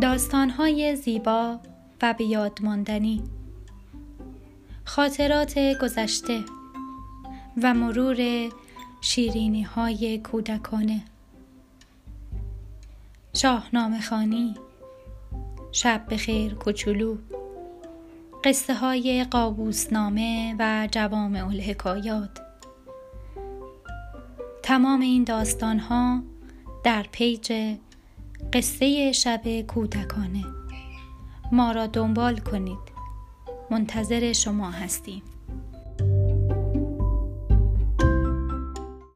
داستانهای زیبا و بیادماندنی. خاطرات گذشته و مرور شیرینی های کودکانه. شاهنامه خانی شب بخیر کوچولو. قصه های قابوسنامه و جوامع الحکایات. تمام این داستان ها در پیج قصه شب کودکانه. ما را دنبال کنید. منتظر شما هستیم.